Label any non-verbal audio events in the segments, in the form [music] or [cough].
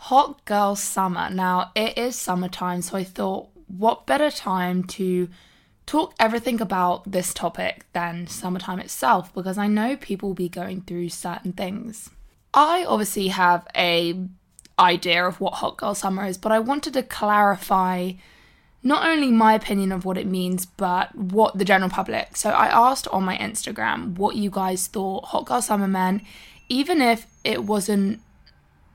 hot girl summer. Now, it is summertime, so I thought, what better time to talk everything about this topic than summertime itself because I know people will be going through certain things. I obviously have a idea of what hot girl summer is, but I wanted to clarify not only my opinion of what it means, but what the general public. So I asked on my Instagram what you guys thought hot girl summer meant, even if it wasn't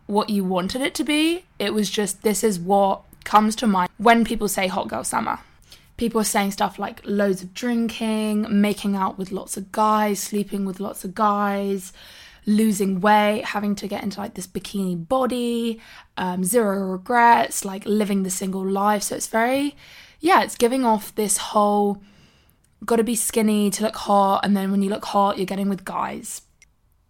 what you wanted it to be, it was just this is what comes to mind when people say hot girl summer people are saying stuff like loads of drinking, making out with lots of guys, sleeping with lots of guys, losing weight, having to get into like this bikini body, um, zero regrets, like living the single life. So it's very, yeah, it's giving off this whole got to be skinny to look hot, and then when you look hot, you're getting with guys.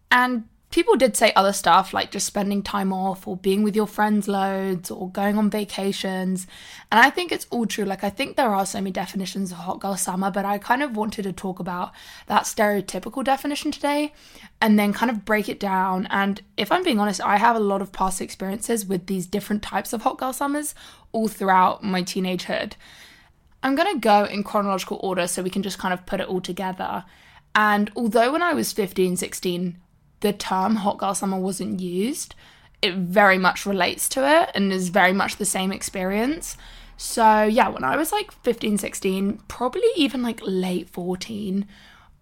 And people did say other stuff like just spending time off or being with your friends loads or going on vacations. And I think it's all true. Like, I think there are so many definitions of hot girl summer, but I kind of wanted to talk about that stereotypical definition today and then kind of break it down. And if I'm being honest, I have a lot of past experiences with these different types of hot girl summers all throughout my teenagehood. I'm going to go in chronological order so we can just kind of put it all together. And although when I was 15, 16, the term hot girl summer wasn't used, it very much relates to it and is very much the same experience. So, yeah, when I was like 15, 16, probably even like late 14,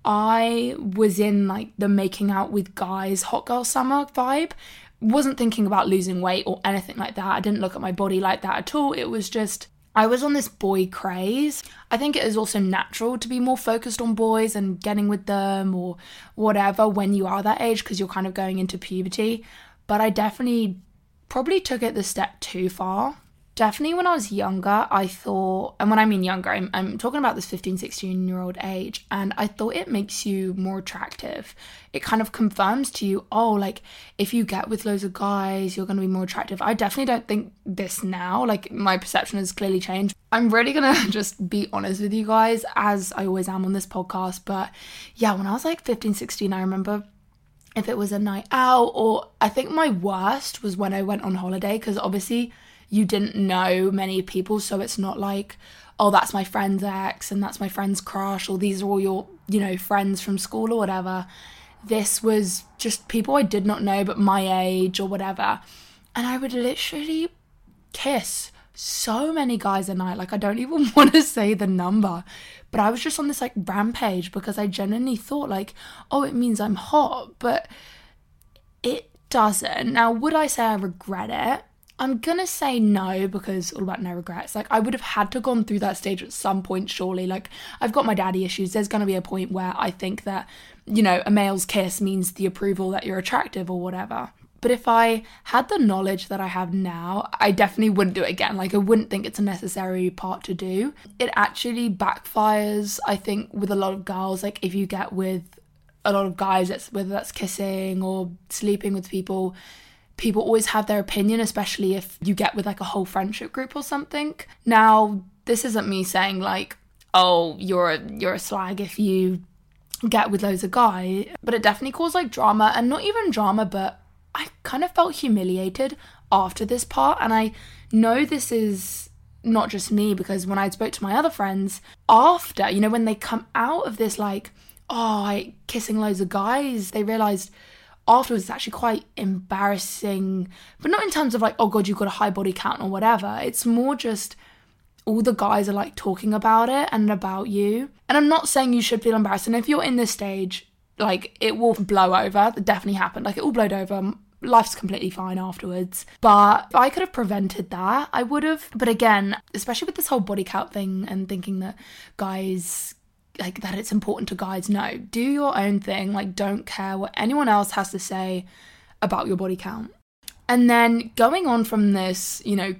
I was in like the making out with guys hot girl summer vibe. Wasn't thinking about losing weight or anything like that. I didn't look at my body like that at all. It was just I was on this boy craze. I think it is also natural to be more focused on boys and getting with them or whatever when you are that age because you're kind of going into puberty. But I definitely probably took it the step too far definitely when I was younger, I thought, and when I mean younger, I'm, I'm talking about this 15, 16 year old age, and I thought it makes you more attractive. It kind of confirms to you, oh, like if you get with loads of guys, you're going to be more attractive. I definitely don't think this now. Like my perception has clearly changed. I'm really going [laughs] to just be honest with you guys, as I always am on this podcast. But yeah, when I was like 15, 16, I remember if it was a night out, or I think my worst was when I went on holiday, because obviously you didn't know many people, so it's not like, oh, that's my friend's ex and that's my friend's crush, or these are all your, you know, friends from school or whatever. This was just people I did not know, but my age or whatever. And I would literally kiss so many guys a night. Like, I don't even [laughs] want to say the number, but I was just on this like rampage because I genuinely thought, like, oh, it means I'm hot, but it doesn't. Now, would I say I regret it? I'm gonna say no because all about no regrets. Like I would have had to gone through that stage at some point, surely. Like I've got my daddy issues. There's gonna be a point where I think that, you know, a male's kiss means the approval that you're attractive or whatever. But if I had the knowledge that I have now, I definitely wouldn't do it again. Like I wouldn't think it's a necessary part to do. It actually backfires, I think, with a lot of girls. Like if you get with a lot of guys, that's whether that's kissing or sleeping with people people always have their opinion, especially if you get with like a whole friendship group or something. Now, this isn't me saying like, oh, you're a you're a slag if you get with loads of guys, but it definitely caused like drama and not even drama, but I kind of felt humiliated after this part, and I know this is not just me because when I spoke to my other friends after, you know, when they come out of this like, oh, I kissing loads of guys, they realized afterwards it's actually quite embarrassing but not in terms of like oh god you've got a high body count or whatever. It's more just all the guys are like talking about it and about you. And i'm not saying you should feel embarrassed. And if you're in this stage like it will blow over. That definitely happened. Like it all blowed over. Life's completely fine afterwards. But I could have prevented that, I would have. But again, especially with this whole body count thing and thinking that guys like that it's important to guys. No, do your own thing. Like, don't care what anyone else has to say about your body count. And then going on from this, you know,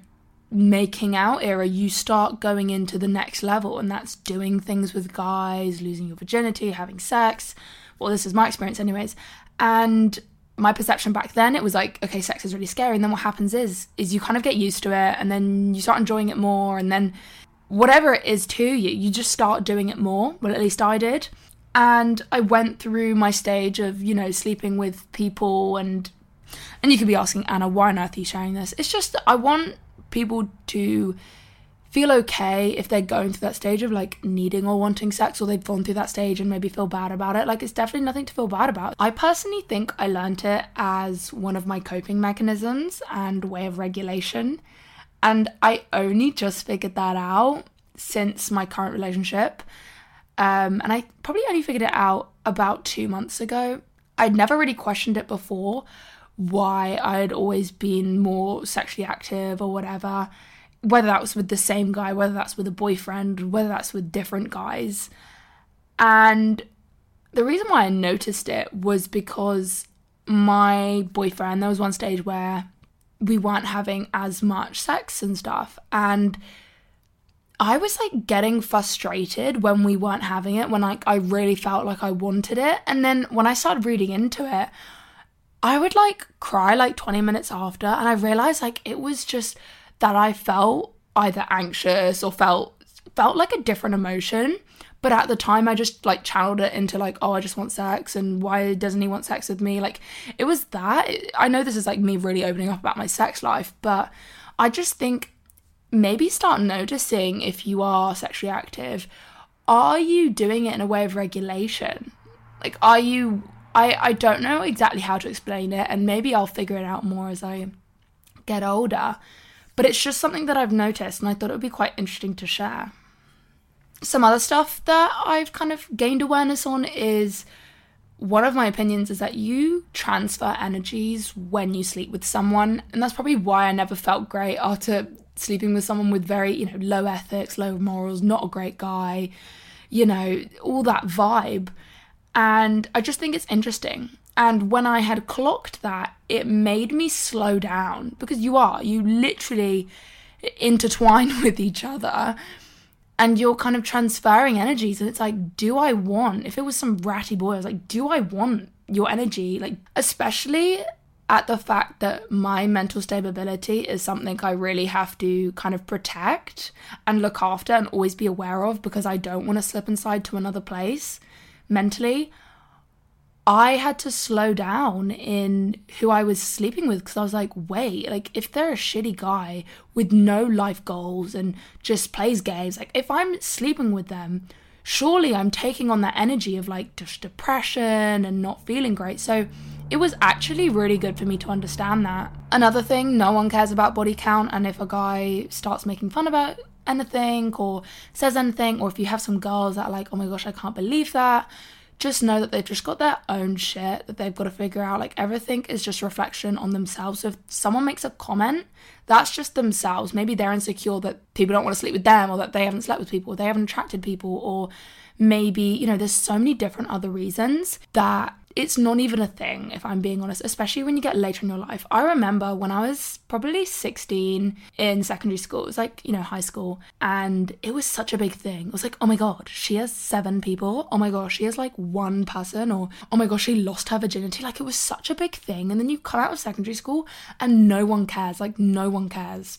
making out era, you start going into the next level, and that's doing things with guys, losing your virginity, having sex. Well, this is my experience, anyways. And my perception back then, it was like, okay, sex is really scary. And then what happens is, is you kind of get used to it, and then you start enjoying it more, and then whatever it is to you, you just start doing it more. Well, at least I did. And I went through my stage of, you know, sleeping with people and And you could be asking, Anna, why on earth are you sharing this? It's just I want people to feel okay if they're going through that stage of like needing or wanting sex or they've gone through that stage and maybe feel bad about it. Like it's definitely nothing to feel bad about. I personally think I learned it as one of my coping mechanisms and way of regulation. And I only just figured that out since my current relationship. Um, and I probably only figured it out about two months ago. I'd never really questioned it before why I'd always been more sexually active or whatever whether that was with the same guy, whether that's with a boyfriend, whether that's with different guys. And the reason why I noticed it was because my boyfriend, there was one stage where we weren't having as much sex and stuff. And I was like getting frustrated when we weren't having it, when like I really felt like I wanted it. And then when I started reading into it, I would like cry like 20 minutes after. And I realized like it was just that I felt either anxious or felt felt like a different emotion. But at the time, I just like channeled it into like, oh, I just want sex, and why doesn't he want sex with me? Like, it was that. I know this is like me really opening up about my sex life, but I just think maybe start noticing if you are sexually active. Are you doing it in a way of regulation? Like, are you? I I don't know exactly how to explain it, and maybe I'll figure it out more as I get older. But it's just something that I've noticed and I thought it would be quite interesting to share. Some other stuff that I've kind of gained awareness on is one of my opinions is that you transfer energies when you sleep with someone. And that's probably why I never felt great after sleeping with someone with very, you know, low ethics, low morals, not a great guy, you know, all that vibe. And I just think it's interesting. And when I had clocked that, it made me slow down because you are, you literally intertwine [laughs] with each other and you're kind of transferring energies. And it's like, do I want, if it was some ratty boy, I was like, do I want your energy? Like, especially at the fact that my mental stability is something I really have to kind of protect and look after and always be aware of because I don't want to slip inside to another place mentally. I had to slow down in who I was sleeping with because I was like, wait, like if they're a shitty guy with no life goals and just plays games, like if I'm sleeping with them, surely I'm taking on that energy of like just depression and not feeling great. So it was actually really good for me to understand that. Another thing, no one cares about body count, and if a guy starts making fun about anything or says anything, or if you have some girls that are like, oh my gosh, I can't believe that just know that they've just got their own shit that they've got to figure out. Like everything is just reflection on themselves. So if someone makes a comment, that's just themselves. Maybe they're insecure that people don't want to sleep with them or that they haven't slept with people, or they haven't attracted people, or maybe, you know, there's so many different other reasons that it's not even a thing, if I'm being honest, especially when you get later in your life. I remember when I was probably 16 in secondary school, it was like, you know, high school, and it was such a big thing. It was like, oh my God, she has seven people. Oh my gosh, she has like one person, or oh my gosh, she lost her virginity. Like, it was such a big thing. And then you come out of secondary school and no one cares. Like, no one cares.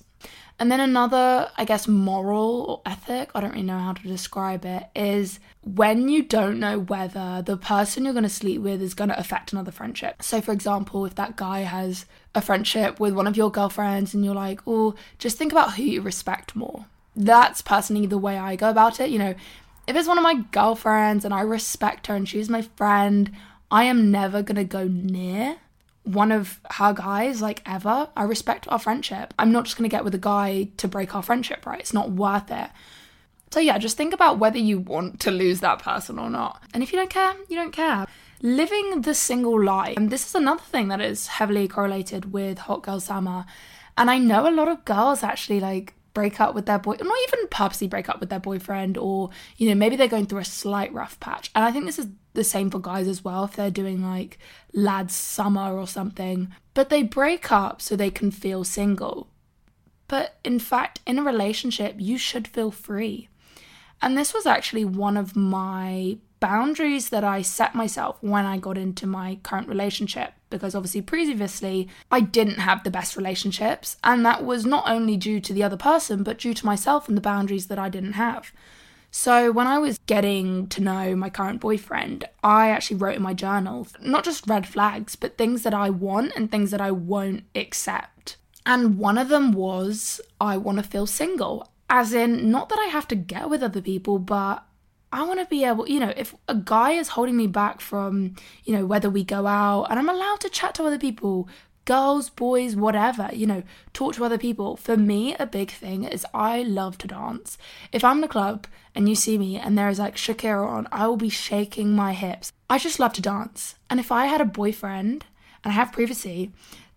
And then another, I guess, moral or ethic, I don't really know how to describe it, is when you don't know whether the person you're going to sleep with is going to affect another friendship. So, for example, if that guy has a friendship with one of your girlfriends and you're like, oh, just think about who you respect more. That's personally the way I go about it. You know, if it's one of my girlfriends and I respect her and she's my friend, I am never going to go near one of her guys like ever. I respect our friendship. I'm not just going to get with a guy to break our friendship, right? It's not worth it. So, yeah, just think about whether you want to lose that person or not. And if you don't care, you don't care. Living the single life. And this is another thing that is heavily correlated with Hot Girl Summer. And I know a lot of girls actually like break up with their boy, not even purposely break up with their boyfriend, or, you know, maybe they're going through a slight rough patch. And I think this is the same for guys as well, if they're doing like lads summer or something. But they break up so they can feel single. But in fact, in a relationship, you should feel free. And this was actually one of my boundaries that I set myself when I got into my current relationship because obviously previously I didn't have the best relationships and that was not only due to the other person but due to myself and the boundaries that I didn't have. So, when I was getting to know my current boyfriend, I actually wrote in my journal not just red flags, but things that I want and things that I won't accept. And one of them was I want to feel single. As in, not that I have to get with other people, but I want to be able, you know, if a guy is holding me back from, you know, whether we go out and I'm allowed to chat to other people, girls, boys, whatever, you know, talk to other people. For me, a big thing is I love to dance. If I'm in a club and you see me and there is like Shakira on, I will be shaking my hips. I just love to dance. And if I had a boyfriend, and I have privacy,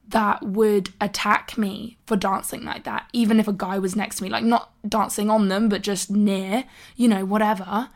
that would attack me for dancing like that, even if a guy was next to me, like not dancing on them, but just near, you know, whatever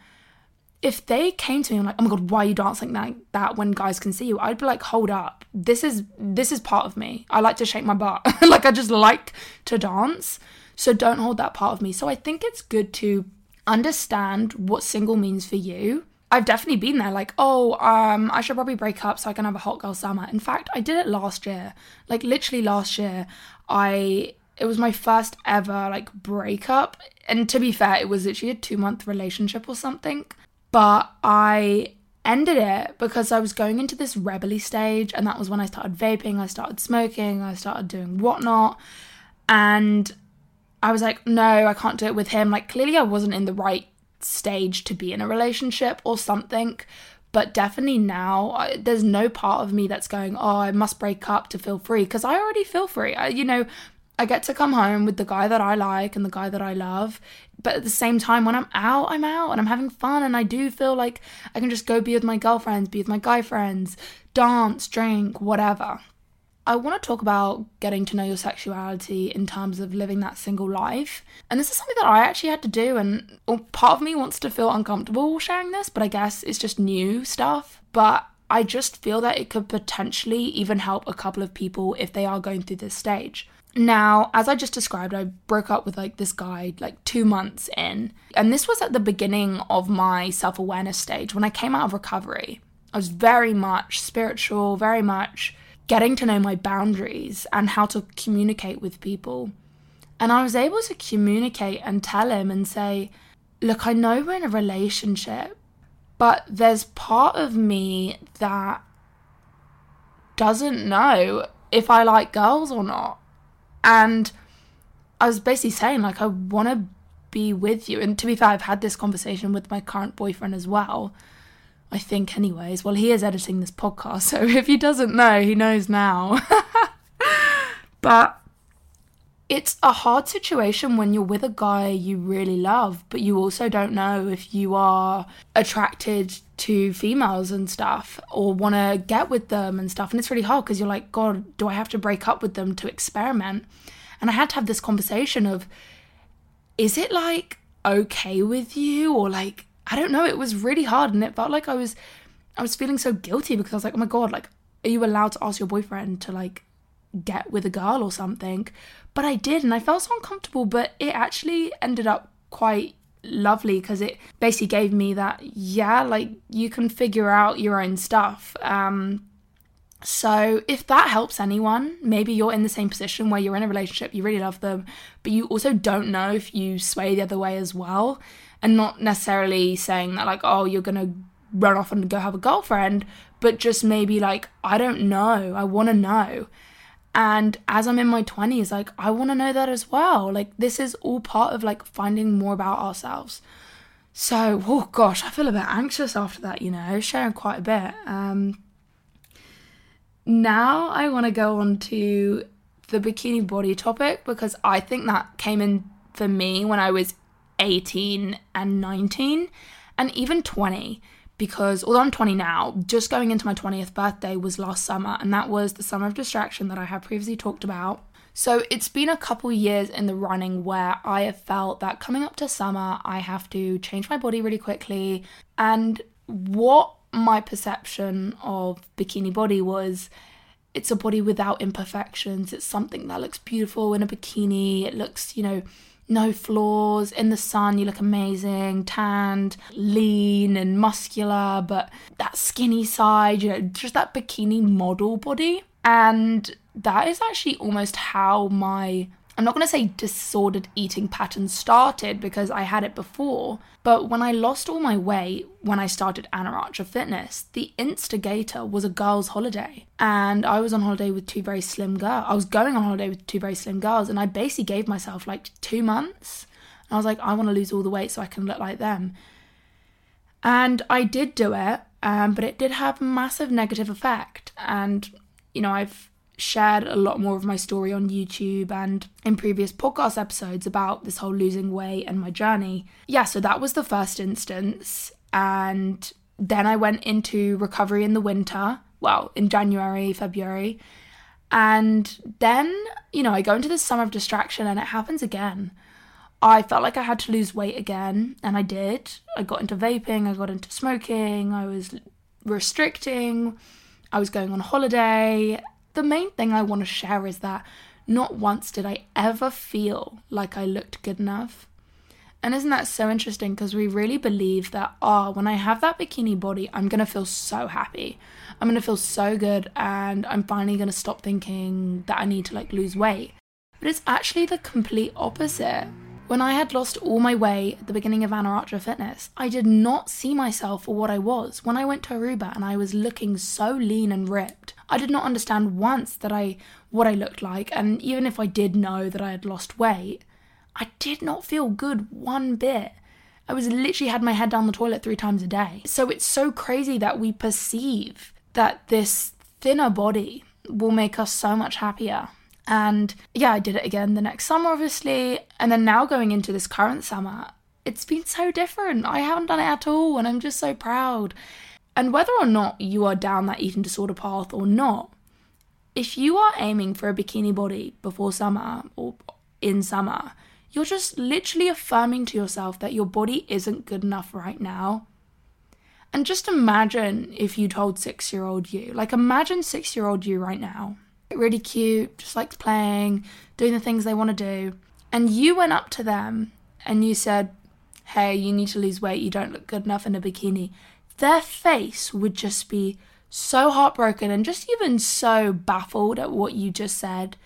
if they came to me and like, oh my god, why are you dancing like that when guys can see you? I'd be like, hold up, this is this is part of me. I like to shake my butt, [laughs] like I just like to dance. So don't hold that part of me. So I think it's good to understand what single means for you. I've definitely been there, like, oh, um, I should probably break up so I can have a hot girl summer. In fact, I did it last year. Like literally last year, I it was my first ever like breakup. And to be fair, it was literally a two month relationship or something but I ended it because I was going into this rebelly stage, and that was when I started vaping, I started smoking, I started doing whatnot, and I was like, no, I can't do it with him. Like, clearly, I wasn't in the right stage to be in a relationship or something. But definitely now, I, there's no part of me that's going, oh, I must break up to feel free because I already feel free. I, you know, I get to come home with the guy that I like and the guy that I love. But at the same time, when I'm out, I'm out and I'm having fun. And I do feel like I can just go be with my girlfriends, be with my guy friends, dance, drink, whatever. I want to talk about getting to know your sexuality in terms of living that single life. And this is something that I actually had to do. And part of me wants to feel uncomfortable sharing this, but I guess it's just new stuff. But I just feel that it could potentially even help a couple of people if they are going through this stage. Now, as I just described, I broke up with like this guy like two months in. And this was at the beginning of my self awareness stage when I came out of recovery. I was very much spiritual, very much getting to know my boundaries and how to communicate with people. And I was able to communicate and tell him and say, Look, I know we're in a relationship, but there's part of me that doesn't know if I like girls or not and I was basically saying, like, I want to be with you. And to be fair, I've had this conversation with my current boyfriend as well. I think, anyways. Well, he is editing this podcast, [laughs] so if he doesn't know, he knows now. [laughs] but it's a hard situation when you're with a guy you really love, but you also don't know if you are attracted to females and stuff or want to get with them and stuff. And it's really hard because you're like, God, do I have to break up with them to experiment? And I had to have this conversation of, is it like okay with you or like, I don't know. It was really hard and it felt like I was, I was feeling so guilty because I was like, oh my God, like, are you allowed to ask your boyfriend to like get with a girl or something? But I did, and I felt so uncomfortable. But it actually ended up quite lovely because it basically gave me that, yeah, like you can figure out your own stuff. Um, so, if that helps anyone, maybe you're in the same position where you're in a relationship, you really love them, but you also don't know if you sway the other way as well. And not necessarily saying that, like, oh, you're going to run off and go have a girlfriend, but just maybe like, I don't know, I want to know. And as I'm in my 20s, like, I want to know that as well. Like, this is all part of like finding more about ourselves. So, oh gosh, I feel a bit anxious after that, you know, sharing quite a bit. Um, now I want to go on to the bikini body topic because I think that came in for me when I was 18 and 19 and even 20 because although I'm 20 now, just going into my 20th birthday was last summer, and that was the summer of distraction that I have previously talked about. So it's been a couple years in the running where I have felt that coming up to summer, I have to change my body really quickly. And what my perception of bikini body was it's a body without imperfections. It's something that looks beautiful in a bikini. It looks, you know, no flaws. In the sun, you look amazing, tanned, lean, and muscular, but that skinny side, you know, just that bikini model body. And that is actually almost how my I'm not going to say disordered eating pattern started because I had it before, but when I lost all my weight when I started Anna Archer Fitness, the instigator was a girls' holiday. And I was on holiday with two very slim girls. I was going on holiday with two very slim girls, and I basically gave myself like two months. And I was like, I want to lose all the weight so I can look like them. And I did do it, um, but it did have massive negative effect. And, you know, I've shared a lot more of my story on YouTube and in previous podcast episodes about this whole losing weight and my journey. Yeah, so that was the first instance. And then I went into recovery in the winter, well, in January, February. And then, you know, I go into this summer of distraction and it happens again. I felt like I had to lose weight again, and I did. I got into vaping, I got into smoking, I was restricting, I was going on holiday. The main thing I want to share is that not once did I ever feel like I looked good enough. And isn't that so interesting? Because we really believe that, oh, when I have that bikini body, I'm going to feel so happy. I'm going to feel so good, and I'm finally going to stop thinking that I need to like lose weight. But it's actually the complete opposite. When I had lost all my weight at the beginning of Anna Archer Fitness, I did not see myself for what I was. When I went to Aruba and I was looking so lean and ripped, I did not understand once that I what I looked like, and even if I did know that I had lost weight, I did not feel good one bit. I was literally had my head down the toilet three times a day. So it's so crazy that we perceive that this thinner body will make us so much happier. And yeah, I did it again the next summer, obviously. And then now going into this current summer, it's been so different. I haven't done it at all, and I'm just so proud. And whether or not you are down that eating disorder path or not, if you are aiming for a bikini body before summer or in summer, you're just literally affirming to yourself that your body isn't good enough right now. And just imagine if you told six year old you, like imagine six year old you right now, really cute, just likes playing, doing the things they want to do. And you went up to them and you said, Hey, you need to lose weight, you don't look good enough in a bikini. Their face would just be so heartbroken and just even so baffled at what you just said.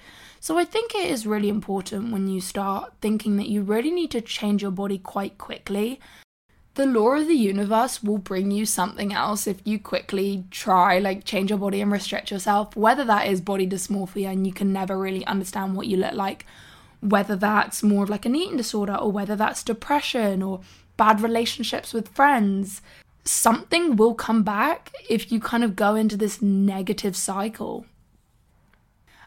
So I think it is really important when you start thinking that you really need to change your body quite quickly the law of the universe will bring you something else if you quickly try like change your body and restrict yourself whether that is body dysmorphia and you can never really understand what you look like whether that's more of like an eating disorder or whether that's depression or bad relationships with friends something will come back if you kind of go into this negative cycle.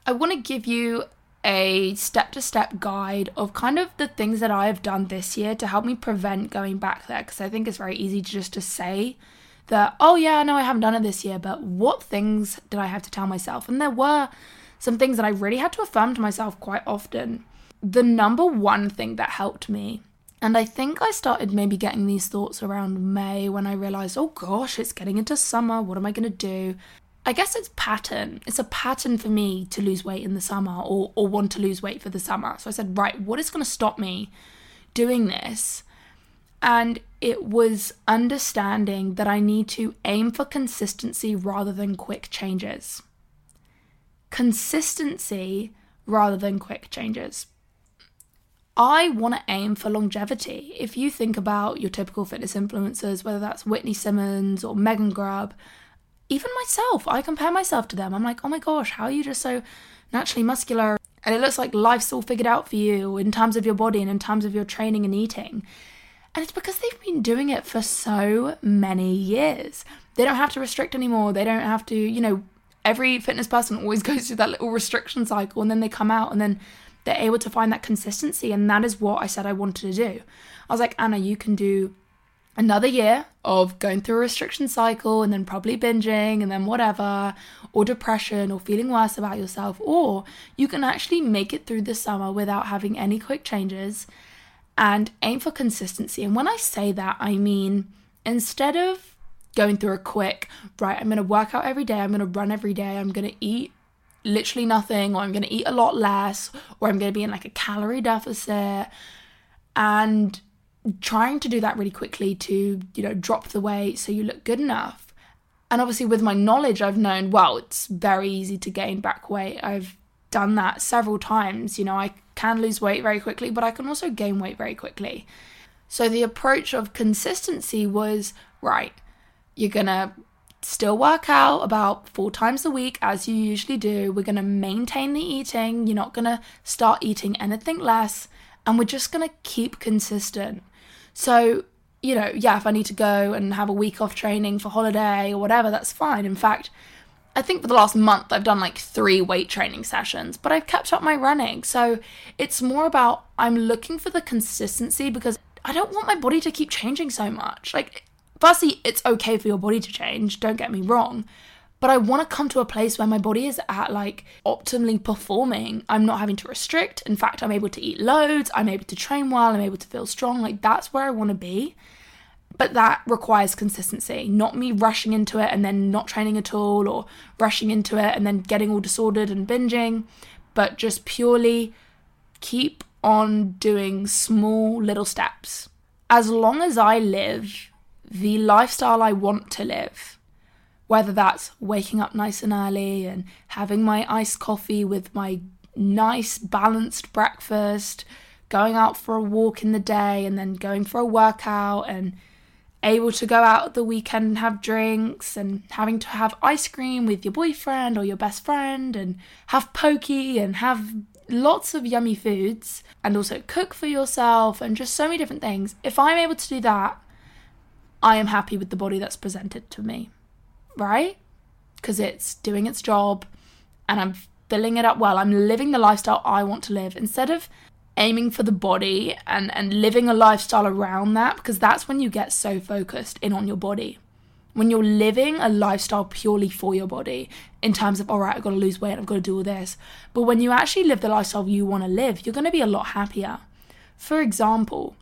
I want to give you a step to step guide of kind of the things that I have done this year to help me prevent going back there because I think it's very easy to just to say that oh yeah no I haven't done it this year but what things did I have to tell myself? And there were some things that I really had to affirm to myself quite often. The number one thing that helped me and I think I started maybe getting these thoughts around May when I realized oh gosh it's getting into summer what am I going to do I guess it's pattern. It's a pattern for me to lose weight in the summer or, or want to lose weight for the summer. So I said, right, what is going to stop me doing this? And it was understanding that I need to aim for consistency rather than quick changes. Consistency rather than quick changes. I want to aim for longevity. If you think about your typical fitness influencers, whether that's Whitney Simmons or Megan Grubb, even myself, I compare myself to them. I'm like, oh my gosh, how are you just so naturally muscular? And it looks like life's all figured out for you in terms of your body and in terms of your training and eating. And it's because they've been doing it for so many years. They don't have to restrict anymore. They don't have to, you know, every fitness person always [laughs] goes through that little restriction cycle and then they come out and then they're able to find that consistency. And that is what I said I wanted to do. I was like, Anna, you can do another year of going through a restriction cycle and then probably binging and then whatever, or depression or feeling worse about yourself, or you can actually make it through the summer without having any quick changes and aim for consistency. And when I say that, I mean instead of going through a quick, right, I'm to work out every day, I'm to run every day, I'm to eat literally nothing, or I'm going to eat a lot less, or I'm going to be in like a calorie deficit. And trying to do that really quickly to, you know, drop the weight so you look good enough. And obviously, with my knowledge, I've known, well, it's very easy to gain back weight. I've done that several times. You know, I can lose weight very quickly, but I can also gain weight very quickly. So the approach of consistency was right, you're gonna still work out about four times a week as you usually do. We're gonna maintain the eating, you're not gonna start eating anything less, and we're just gonna keep consistent. So, you know, yeah, if I need to go and have a week off training for holiday or whatever, that's fine. In fact, I think for the last month I've done like three weight training sessions, but I've kept up my running. So it's more about I'm looking for the consistency because I don't want my body to keep changing so much. Like, firstly, it's okay for your body to change, don't get me wrong. But I want to come to a place where my body is at like optimally performing. I'm not having to restrict. In fact, I'm able to eat loads. I'm able to train well. I'm able to feel strong. Like, that's where I want to be. But that requires consistency, not me rushing into it and then not training at all, or rushing into it and then getting all disordered and binging, but just purely keep on doing small little steps. As long as I live the lifestyle I want to live, whether that's waking up nice and early and having my iced coffee with my nice balanced breakfast, going out for a walk in the day and then going for a workout and able to go out at the weekend and have drinks and having to have ice cream with your boyfriend or your best friend and have pokey and have lots of yummy foods and also cook for yourself and just so many different things. If I'm able to do that, I am happy with the body that's presented to me, right? Because it's doing its job and I'm filling it up well. I'm living the lifestyle I want to live instead of aiming for the body and, and living a lifestyle around that because that's when you get so focused in on your body. When you're living a lifestyle purely for your body, in terms of, all right, I've got to lose weight, I've got to do all this. But when you actually live the lifestyle you want to live, you're going to be a lot happier. For example,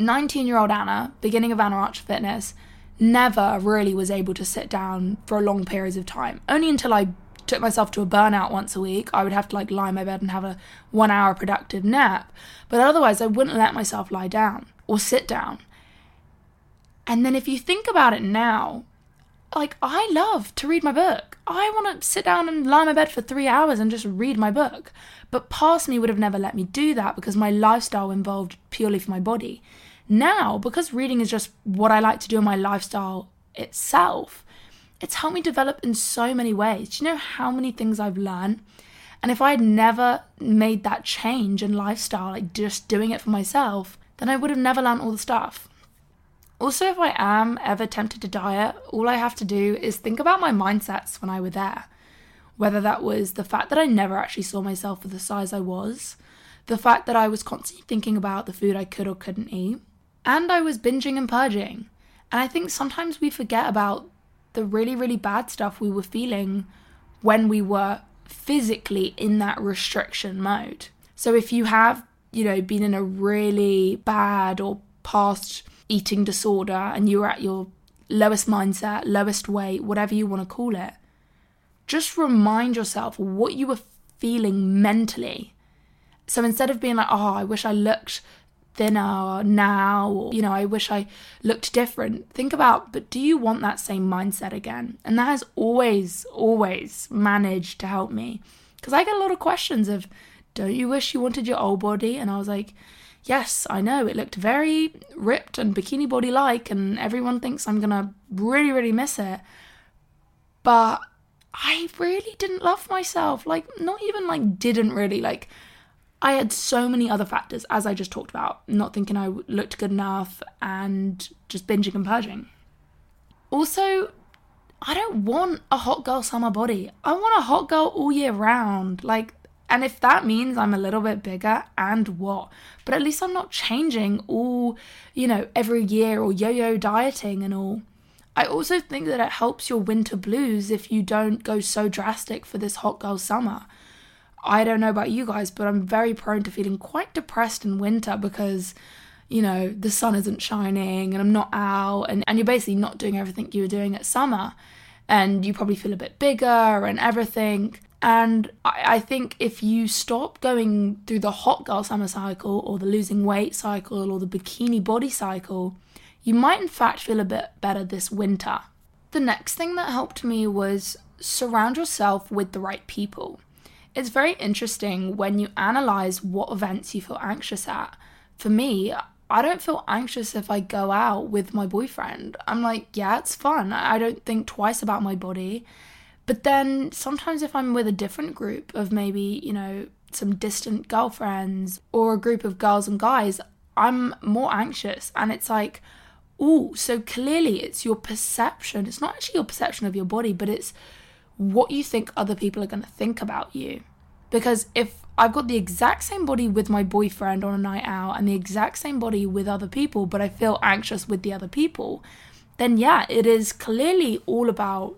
19 year old Anna, beginning of Anna Archer Fitness, never really was able to sit down for long periods of time. Only until I took myself to a burnout once a week, I would have to like lie in my bed and have a one hour productive nap. But otherwise, I wouldn't let myself lie down or sit down. And then if you think about it now, like I love to read my book. I want to sit down and lie in my bed for three hours and just read my book. But past me would have never let me do that because my lifestyle involved purely for my body. Now, because reading is just what I like to do in my lifestyle itself, it's helped me develop in so many ways. Do you know how many things I've learned? And if I had never made that change in lifestyle, like just doing it for myself, then I would have never learned all the stuff. Also, if I am ever tempted to diet, all I have to do is think about my mindsets when I were there. Whether that was the fact that I never actually saw myself for the size I was, the fact that I was constantly thinking about the food I could or couldn't eat, and I was binging and purging. And I think sometimes we forget about the really, really bad stuff we were feeling when we were physically in that restriction mode. So if you have, you know, been in a really bad or past eating disorder and you're at your lowest mindset, lowest weight, whatever you want to call it, just remind yourself what you were feeling mentally. So instead of being like, oh, I wish I looked thinner now, or, you know, I wish I looked different. Think about, but do you want that same mindset again? And that has always, always managed to help me. Because I get a lot of questions of, don't you wish you wanted your old body? And I was like, yes, I know, it looked very ripped and bikini body like, and everyone thinks I'm gonna really, really miss it. But I really didn't love myself. Like, not even like, didn't really. Like, I had so many other factors, as I just talked about, not thinking I looked good enough and just binging and purging. Also, I don't want a hot girl summer body. I want a hot girl all year round. Like, and if that means I'm a little bit bigger, and what? But at least I'm not changing all, you know, every year or yo yo dieting and all. I also think that it helps your winter blues if you don't go so drastic for this hot girl summer. I don't know about you guys, but I'm very prone to feeling quite depressed in winter because, you know, the sun isn't shining and I'm not out, and, and you're basically not doing everything you were doing at summer. And you probably feel a bit bigger and everything. And I, I think if you stop going through the hot girl summer cycle or the losing weight cycle or the bikini body cycle, you might in fact feel a bit better this winter. The next thing that helped me was surround yourself with the right people it's very interesting when you analyze what events you feel anxious at. For me, I don't feel anxious if I go out with my boyfriend. I'm like, yeah, it's fun. I don't think twice about my body. But then sometimes if I'm with a different group of maybe, you know, some distant girlfriends or a group of girls and guys, I'm more anxious. And it's like, oh, so clearly it's your perception. It's not actually your perception of your body, but it's what you think other people are going to think about you. Because if I've got the exact same body with my boyfriend on a night out and the exact same body with other people, but I feel anxious with the other people, then yeah, it is clearly all about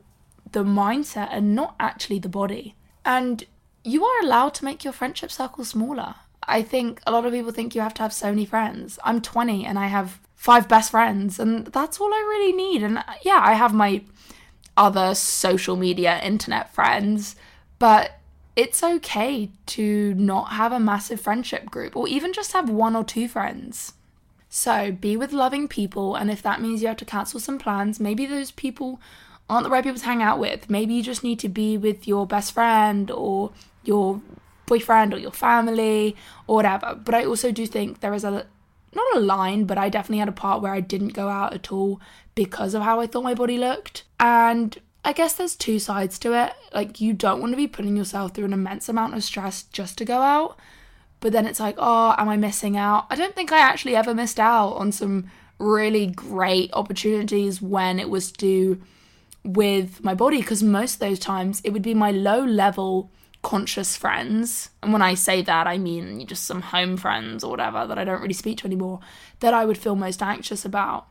the mindset and not actually the body. And you are allowed to make your friendship circle smaller. I think a lot of people think you have to have so many friends. I'm 20 and I have five best friends, and that's all I really need. And yeah, I have my other social media internet friends, but it's okay to not have a massive friendship group or even just have one or two friends. So be with loving people, and if that means you have to cancel some plans, maybe those people aren't the right people to hang out with. Maybe you just need to be with your best friend or your boyfriend or your family or whatever. But I also do think there is a not a line, but I definitely had a part where I didn't go out at all because of how I thought my body looked. And I guess there's two sides to it. Like, you don't want to be putting yourself through an immense amount of stress just to go out. But then it's like, oh, am I missing out? I don't think I actually ever missed out on some really great opportunities when it was to with my body because most of those times it would be my low level conscious friends. And when I say that, I mean just some home friends or whatever that I don't really speak to anymore that I would feel most anxious about.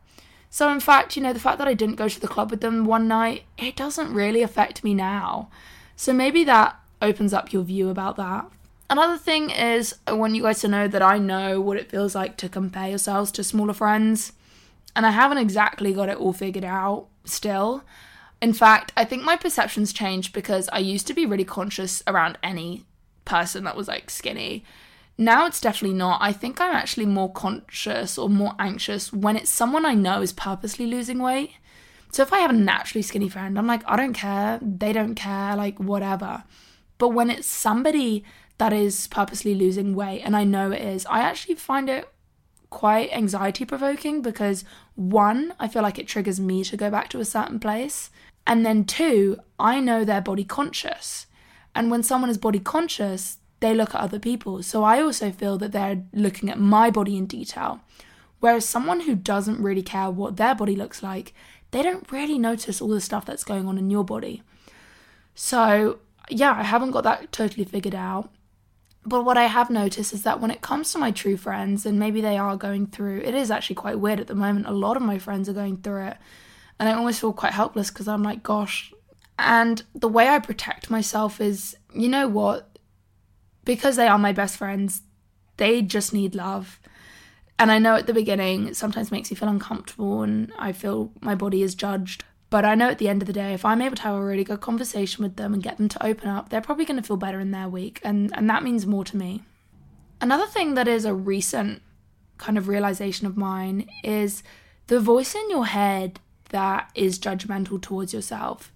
So, in fact, you know, the fact that I didn't go to the club with them one night, it doesn't really affect me now. So, maybe that opens up your view about that. Another thing is, I want you guys to know that I know what it feels like to compare yourselves to smaller friends. And I haven't exactly got it all figured out still. In fact, I think my perceptions changed because I used to be really conscious around any person that was like skinny. Now it's definitely not. I think I'm actually more conscious or more anxious when it's someone I know is purposely losing weight. So if I have a naturally skinny friend, I'm like, I don't care. They don't care, like, whatever. But when it's somebody that is purposely losing weight and I know it is, I actually find it quite anxiety provoking because one, I feel like it triggers me to go back to a certain place. And then two, I know they're body conscious. And when someone is body conscious, they look at other people. So I also feel that they're looking at my body in detail. Whereas someone who doesn't really care what their body looks like, they don't really notice all the stuff that's going on in your body. So, yeah, I haven't got that totally figured out. But what I have noticed is that when it comes to my true friends, and maybe they are going through, it is actually quite weird at the moment. A lot of my friends are going through it. And I almost feel quite helpless because I'm like, gosh. And the way I protect myself is, you know what? Because they are my best friends, they just need love. And I know at the beginning it sometimes makes me feel uncomfortable and I feel my body is judged. But I know at the end of the day, if I'm able to have a really good conversation with them and get them to open up, they're probably going to feel better in their week. And, and that means more to me. Another thing that is a recent kind of realization of mine is the voice in your head that is judgmental towards yourself.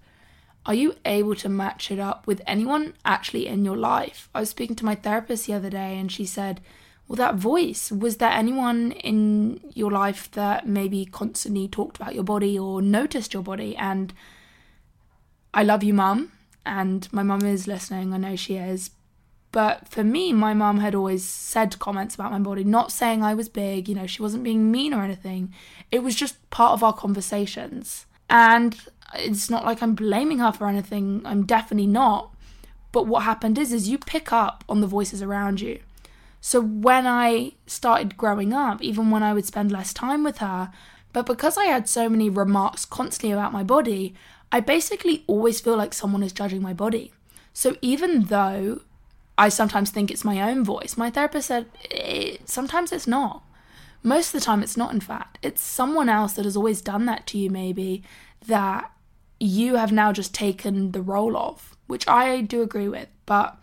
Are you able to match it up with anyone actually in your life? I was speaking to my therapist the other day and she said, well, that voice, was there anyone in your life that maybe constantly talked about your body or noticed your body? And I love you, mum. And my mum is listening, I know she is. But for me, my mum had always said comments about my body, not saying I was big, you know, she wasn't being mean or anything. It was just part of our conversations. And it's not like I'm blaming her for anything, I'm definitely not. But what happened is is you pick up on the voices around you. So when I started growing up, even when I would spend less time with her, but because I had so many remarks constantly about my body, I basically always feel like someone is judging my body. So even though I sometimes think it's my own voice, my therapist said it, sometimes it's not. Most of the time, it's not, in fact. It's someone else that has always done that to you, maybe, that you have now just taken the role of, which I do agree with, but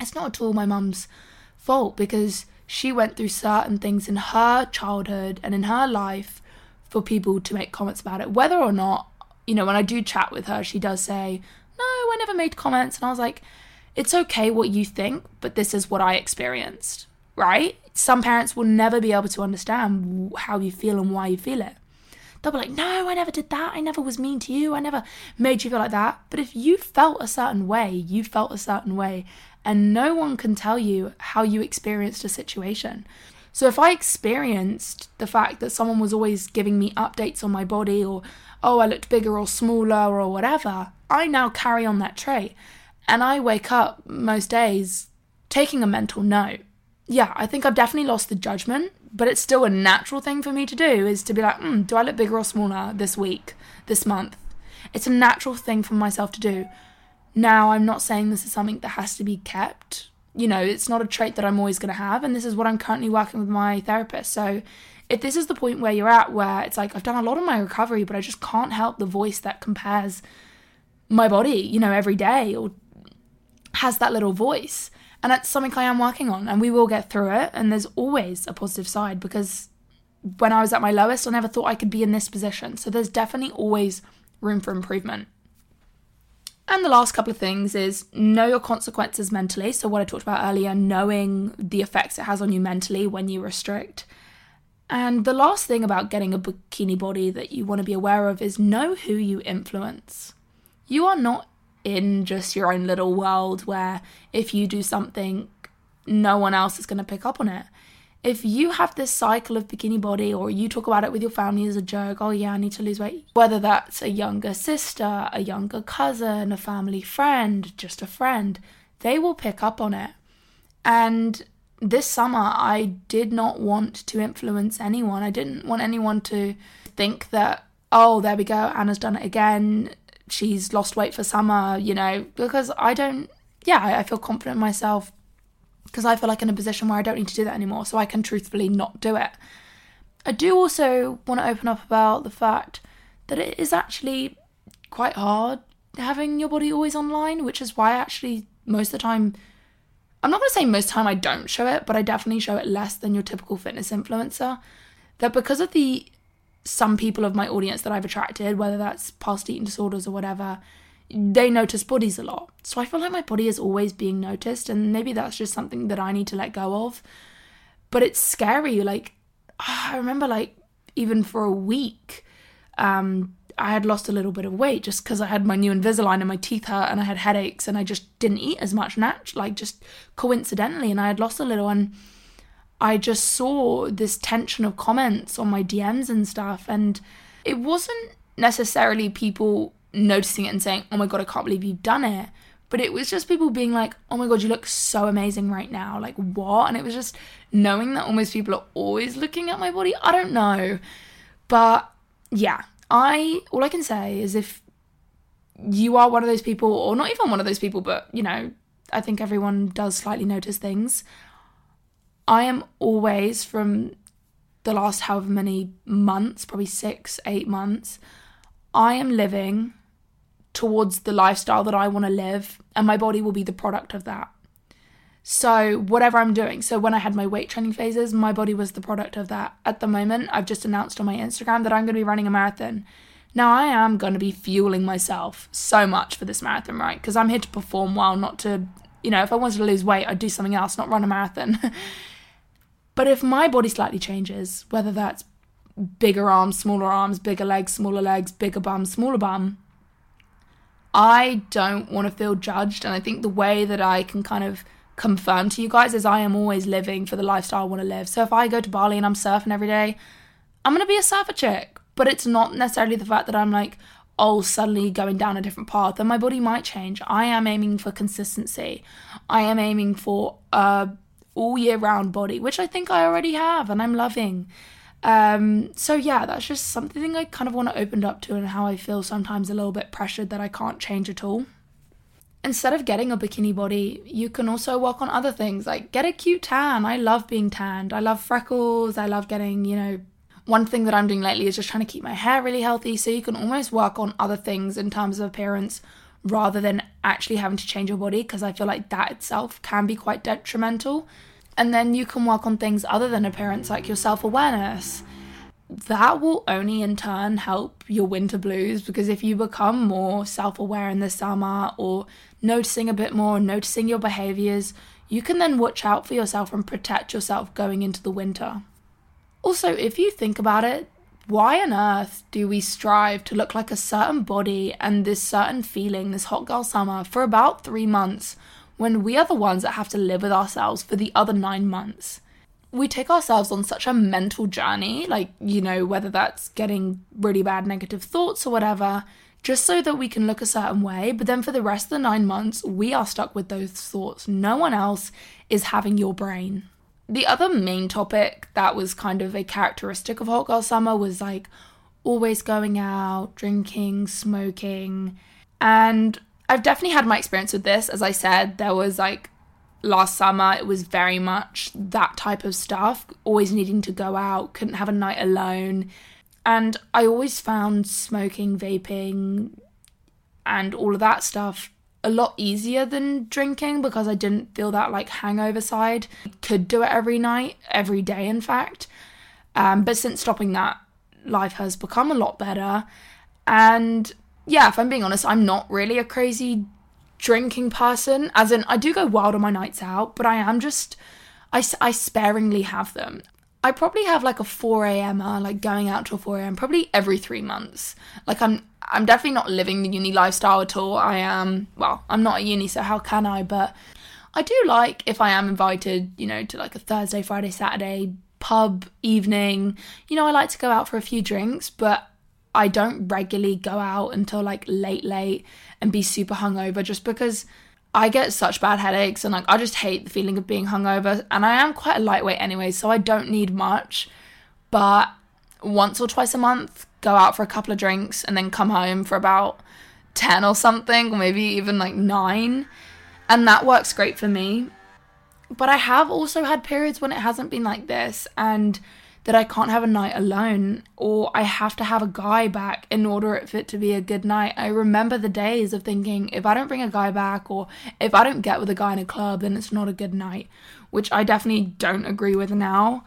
it's not at all my mum's fault because she went through certain things in her childhood and in her life for people to make comments about it. Whether or not, you know, when I do chat with her, she does say, No, I never made comments. And I was like, it's okay what you think, but this is what I experienced, right? Some parents will never be able to understand how you feel and why you feel it. They'll be like, no, I never did that. I never was mean to you. I never made you feel like that. But if you felt a certain way, you felt a certain way, and no one can tell you how you experienced a situation. So if I experienced the fact that someone was always giving me updates on my body or, oh, I looked bigger or smaller or whatever, I now carry on that trait. And I wake up most days taking a mental note. Yeah, I think I've definitely lost the judgment, but it's still a natural thing for me to do is to be like, mm, do I look bigger or smaller this week, this month? It's a natural thing for myself to do. Now, I'm not saying this is something that has to be kept you know, it's not a trait that I'm always going to have. And this is what I'm currently working with my therapist. So if this is the point where you're at, where it's like, I've done a lot of my recovery, but I just can't help the voice that compares my body, you know, every day or has that little voice. And that's something I am working on, and we will get through it. And there's always a positive side because when I was at my lowest, I never thought I could be in this position. So there's definitely always room for improvement. And the last couple of things is know your consequences mentally. So, what I talked about earlier, knowing the effects it has on you mentally when you restrict. And the last thing about getting a bikini body that you want to be aware of is know who you influence. You are not in just your own little world where if you do something, no one else is going to pick up on it if you have this cycle of bikini body or you talk about it with your family as a joke, oh yeah, I need to lose weight, whether that's a younger sister, a younger cousin, a family friend, just a friend, they will pick up on it. And this summer, I did not want to influence anyone. I didn't want anyone to think that, oh, there we go, Anna's done it again. She's lost weight for summer, you know, because I don't, yeah, I feel confident myself because I feel like in a position where I don't need to do that anymore, so I can truthfully not do it. I do also want to open up about the fact that it is actually quite hard having your body always online, which is why actually most of the time I'm not going to say most time I don't show it, but I definitely show it less than your typical fitness influencer. That because of the some people of my audience that I've attracted, whether that's past eating disorders or whatever, they notice bodies a lot. So I feel like my body is always being noticed, and maybe that's just something that I need to let go of. But it's scary. Like, [sighs] I remember, like, even for a week, um, I had lost a little bit of weight just because I had my new Invisalign and my teeth hurt and I had headaches and I just didn't eat as much, nat- like, just coincidentally, and I had lost a little. And I just saw this tension of comments on my DMs and stuff, and it wasn't necessarily people noticing it and saying, "Oh my god, I can't believe you've done it." But it was just people being like, "Oh my god, you look so amazing right now." Like, what? And it was just knowing that almost people are always looking at my body. I don't know. But yeah, I all I can say is if you are one of those people or not even one of those people, but you know, I think everyone does slightly notice things. I am always from the last however many months, probably 6, 8 months, I am living towards the lifestyle that I want to live, and my body will be the product of that. So, whatever I'm doing, so when I had my weight training phases, my body was the product of that. At the moment, I've just announced on my Instagram that I'm going to be running a marathon. Now, I am going to be fueling myself so much for this marathon, right? Because I'm here to perform well, not to, you know, if I wanted to lose weight, I'd do something else, not run a marathon. [laughs] but if my body slightly changes, whether that's bigger arms, smaller arms, bigger legs, smaller legs, bigger bum, smaller bum, I don't want to feel judged. And I think the way that I can kind of confirm to you guys is I am always living for the lifestyle I want to live. So if I go to Bali and I'm surfing every day, I'm going to be a surfer chick. But it's not necessarily the fact that I'm like, oh, suddenly going down a different path. And my body might change. I am aiming for consistency. I am aiming for a all year round body, which I think I already have and I'm loving. Um, so yeah, that's just something I kind of want to open up to and how I feel sometimes a little bit pressured that I can't change at all. Instead of getting a bikini body, you can also work on other things like get a cute tan. I love being tanned. I love freckles. I love getting, you know, one thing that I'm doing lately is just trying to keep my hair really healthy. So you can almost work on other things in terms of appearance rather than actually having to change your body because I feel like that itself can be quite detrimental. And then you can work on things other than appearance, like your self awareness. that will only in turn help your winter blues because if you become more self aware in the summer or noticing a bit more, noticing your behaviors, you can then watch out for yourself and protect yourself going into the winter. Also, if you think about it, why on earth do we strive to look like a certain body and this certain feeling, this hot girl summer, for about three months when we are the ones that have to live with ourselves for the other nine months? We take ourselves on such a mental journey, like, you know, whether that's getting really bad negative thoughts or whatever, just so that we can look a certain way. But then for the rest of the nine months, we are stuck with those thoughts. No one else is having your brain the other main topic that was kind of a characteristic of Hot Girl Summer was like always going out, drinking, smoking. And I've definitely had my experience with this. As I said, there was like last summer, it was very much that type of stuff, always needing to go out, couldn't have a night alone. And I always found smoking, vaping, and all of that stuff a lot easier than drinking because I didn't feel that like hangover side. Could do it every night, every day, in fact. Um, but since stopping that, life has become a lot better. And yeah, if I'm being honest, I'm not really a crazy drinking person. As in, I do go wild on my nights out, but I am just, I, I sparingly have them. I probably have like a 4 a.m. like going out till 4 a.m. probably every three months. Like I'm I'm definitely not living the uni lifestyle at all. I am well, I'm not at uni, so how can I? But I do like if I am invited, you know, to like a Thursday, Friday, Saturday pub evening. You know, I like to go out for a few drinks, but I don't regularly go out until like late, late and be super hungover just because I get such bad headaches and like I just hate the feeling of being hungover and I am quite a lightweight anyway, so I don't need much. But once or twice a month, go out for a couple of drinks and then come home for about 10 or something, or maybe even like 9. And that works great for me. But I have also had periods when it hasn't been like this and that I can't have a night alone or I have to have a guy back in order for it to be a good night. I remember the days of thinking if I don't bring a guy back or if I don't get with a guy in a club, then it's not a good night, which I definitely don't agree with now.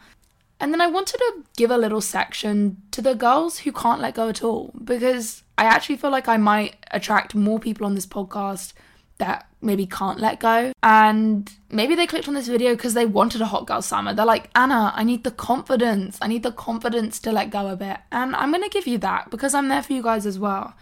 And then I wanted to give a little section to the girls who can't let go at all because I actually feel like I might attract more people on this podcast that maybe can't let go. And maybe they clicked on this video because they wanted a hot girl summer. They're like, Anna, I need the confidence. I need the confidence to let go a bit. And I'm going to give you that because I'm there for you guys as well.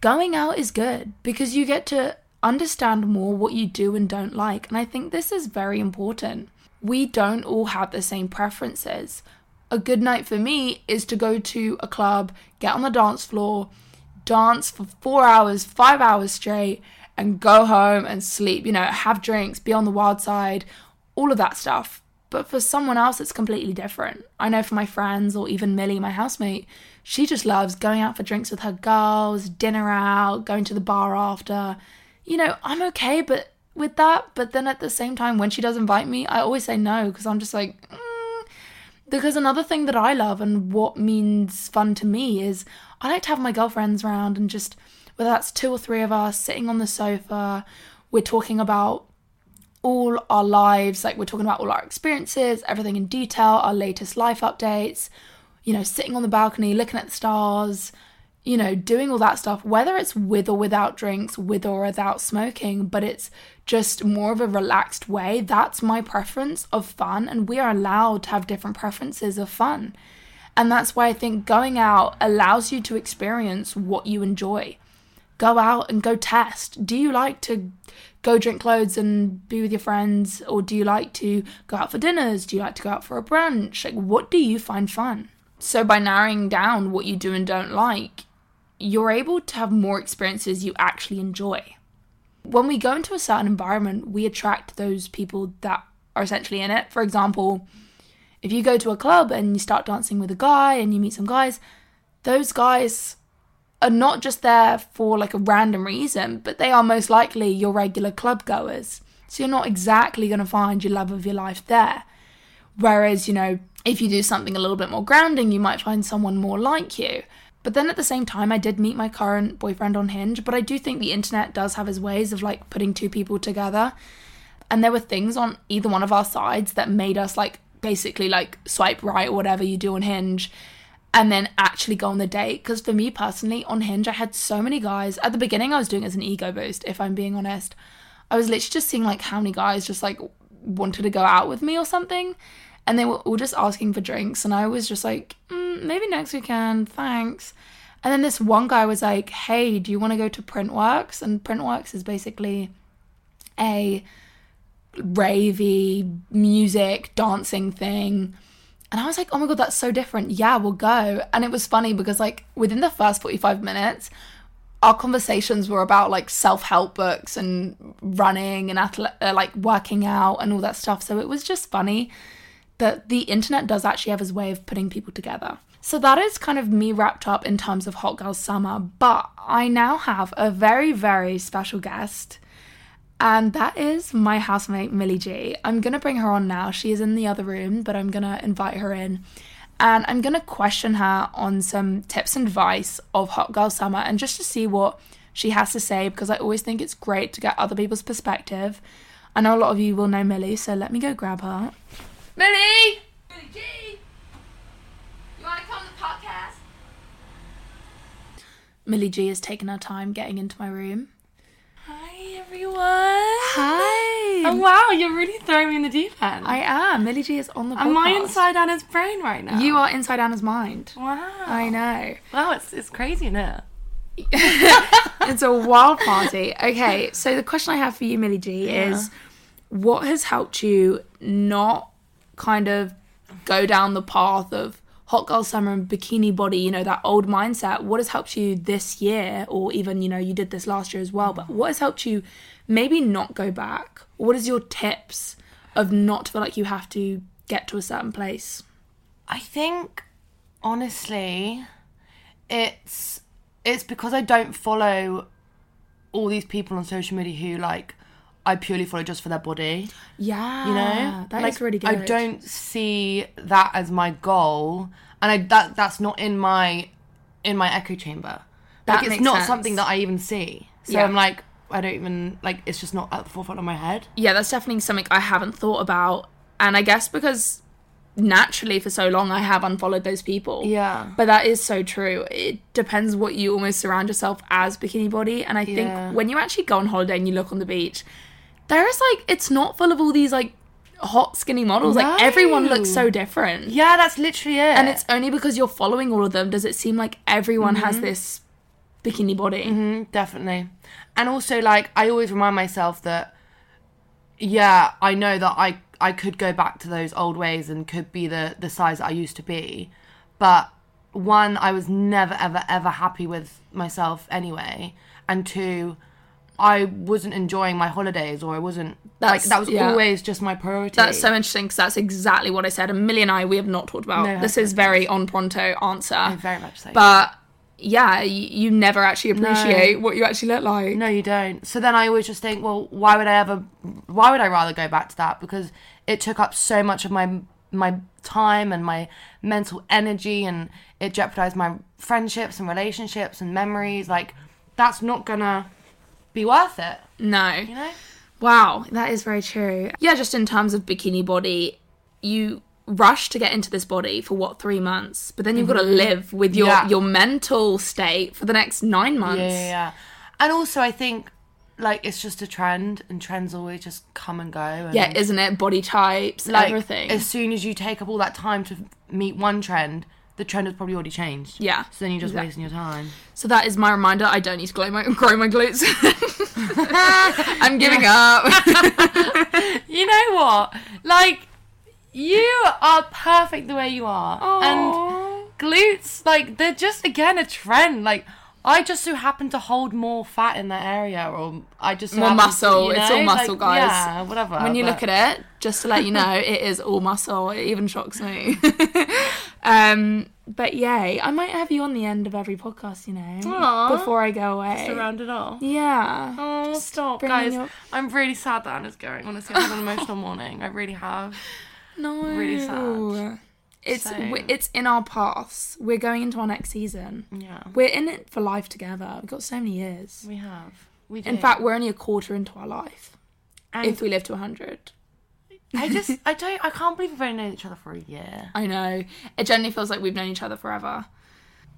Going out is good because you get to understand more what you do and don't like. And I think this is very important. We don't all have the same preferences. A good night for me is to go to a club, get on the dance floor, dance for four hours, five hours straight and go home and sleep, you know, have drinks, be on the wild side, all of that stuff. But for someone else, it's completely different. I know for my friends or even Milly, my housemate, she just loves going out for drinks with her girls, dinner out, going to the bar after. You know, I'm okay but with that, but then at the same time, when she does invite me, I always say no because I'm just like, mm. because another thing that I love and what means fun to me is I like to have my girlfriends around and just whether that's two or three of us sitting on the sofa, we're talking about all our lives, like we're talking about all our experiences, everything in detail, our latest life updates, you know, sitting on the balcony, looking at the stars, you know, doing all that stuff, whether it's with or without drinks, with or without smoking, but it's just more of a relaxed way. That's my preference of fun, and we are allowed to have different preferences of fun. And that's why I think going out allows you to experience what you enjoy go out and go test. Do you like to go drink loads and be with your friends, or do you like to go out for dinners? Do you like to go out for a brunch? Like, what do you find fun? So, by narrowing down what you do and don't like, you're able to have more experiences you actually enjoy. When we go into a certain environment, we attract those people that are essentially in it. For example, if you go to a club and you start dancing with a guy and you meet some guys, those guys are not just there for like a random reason, but they are most likely your regular club goers. So you're not exactly going to find your love of your life there. Whereas, you know, if you do something a little bit more grounding, you might find someone more like you. But then at the same time, I did meet my current boyfriend on Hinge, but I do think the internet does have its ways of like putting two people together. And there were things on either one of our sides that made us like basically like swipe right or whatever you do on Hinge and then actually go on the date. Because for me personally, on Hinge, I had so many guys. At the beginning, I was doing it as an ego boost, if I'm being honest. I was literally just seeing like how many guys just like wanted to go out with me or something. And they were all just asking for drinks. And I was just like, mm, maybe next weekend, thanks. And then this one guy was like, hey, do you want to go to Printworks? And Printworks is basically a ravey music dancing thing. And I was like, oh my god, that's so different. Yeah, we'll go. And it was funny because like within the first 45 minutes, our conversations were about like self-help books and running and athle- uh, like working out and all that stuff. So it was just funny that the internet does actually have its way of putting people together. So that is kind of me wrapped up in terms of Hot Girl Summer, but I now have a very very special guest and that is my housemate Milly G. I'm gonna bring her on now. She is in the other room, but I'm gonna invite her in. And I'm gonna question her on some tips and advice of Hot Girl Summer and just to see what she has to say because I always think it's great to get other people's perspective. I know a lot of you will know Milly, so let me go grab her. Milly! Milly G! You wanna come to the podcast? Milly G has taken her time getting into my room. Hi everyone. Hi! Oh wow, you're really throwing me in the deep end. I am. Milly G is on the podcast. Am I inside Anna's brain right now? You are inside Anna's mind. Wow. I know. Wow, it's it's crazy, isn't it? [laughs] It's a wild party. Okay, so the question I have for you, Milly G, is what has helped you not kind of go down the path of hot girl summer and bikini body, you know, that old mindset? What has helped you this year, or even, you know, you did this last year as well, but what has helped you maybe not go back? What is your tips of not to feel like you have to get to a certain place? I think honestly, it's it's because I don't follow all these people on social media who like I purely follow just for their body. Yeah, you know that is like, really good. i don't see that as my goal and i that that's not in my in my echo chamber That like it's not sense. something that i even see so Yeah. i'm like i don't even like it's just not at the forefront of my head yeah, that's definitely something I haven't thought about. And I guess because naturally for so long I have unfollowed those people. Yeah. But that is so true. It depends what you almost surround yourself as bikini body. And I think Yeah. when you actually go on holiday and you look on the beach, there is like it's not full of all these like hot skinny models. Like everyone looks so different. yeah that's literally it And it's only because you're following all of them does it seem like everyone has this bikini body. Mm, definitely and also like i always remind myself that yeah i know that i i could go back to those old ways and could be the the size that i used to be but one i was never ever ever happy with myself anyway and two i wasn't enjoying my holidays or i wasn't like that was yeah. always just my priority That's so interesting because that's exactly what I said. And Milly and I, we have not talked about. No, this is very on pronto answer. very much so But yeah, you, you never actually appreciate what you actually look like. No, you don't. So then I always just think, well, why would I ever? Why would I rather go back to that? Because it took up so much of my my time and my mental energy, and it jeopardized my friendships and relationships and memories. Like that's not gonna be worth it. No. You know? Wow, that is very true. Yeah, just in terms of bikini body, you rush to get into this body for what three months, but then you've got to live with your Mm-hmm. Yeah. your mental state for the next nine months. Yeah, yeah, yeah. And also, I think like it's just a trend, and trends always just come and go. And, Yeah, isn't it? Body types, like everything. as soon as you take up all that time to meet one trend, the trend has probably already changed. Yeah, So then you're just exactly. wasting your time. So that is my reminder. I don't need to grow my [laughs] grow my glutes. [laughs] [laughs] I'm giving up. [laughs] You know what? Like, you are perfect the way you are. And glutes, like, they're just, again, a trend. Like, I just so happen to hold more fat in that area, or I just More happen muscle. you It's all muscle, like, guys. Yeah, whatever. when you look at it, just to let you know, [laughs] it is all muscle. It even shocks me. [laughs] um, but yay, I might have you on the end of every podcast. You know, Aw. before I go away. to round it off. yeah. Oh, stop, guys. your- I'm really sad that Anna's going. Honestly, I've had an emotional morning. I really have. [laughs] No. Really sad. It's we- it's in our paths. We're going into our next season. Yeah, We're in it for life together. We've got so many years. we have. We do. In fact, we're only a quarter into our life. and if we live to 100. I just, [laughs] I don't, I can't believe we've only known each other for a year. I know. It generally feels like we've known each other forever.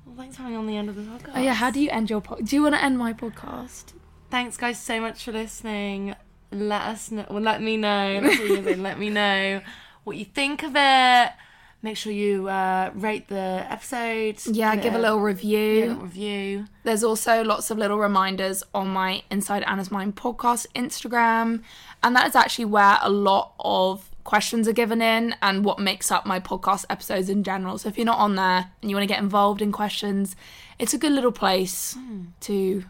Well, thanks for having on the end of the podcast. Oh yeah, how do you end your pod? Do you want to end my podcast? Thanks, guys, so much for listening. Let us know. Well, let me know. That's what you're saying. let me know what you think of it. Make sure you uh, rate the episode. Yeah, give a little give a review. little review. There's also lots of little reminders on my Inside Anna's Mind podcast Instagram, and that is actually where a lot of questions are given in and what makes up my podcast episodes in general. So if you're not on there and you want to get involved in questions, it's a good little place to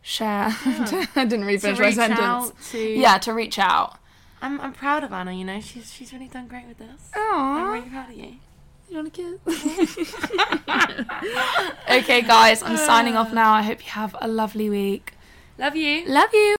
share. [laughs] I didn't read To finish my sentence. to. Yeah, to reach out. I'm, I'm proud of Anna. You know, she's she's really done great with this. I'm really proud of you. You want a kiss? [laughs] okay, guys, I'm signing off uh. now. I hope you have a lovely week. Love you. Love you.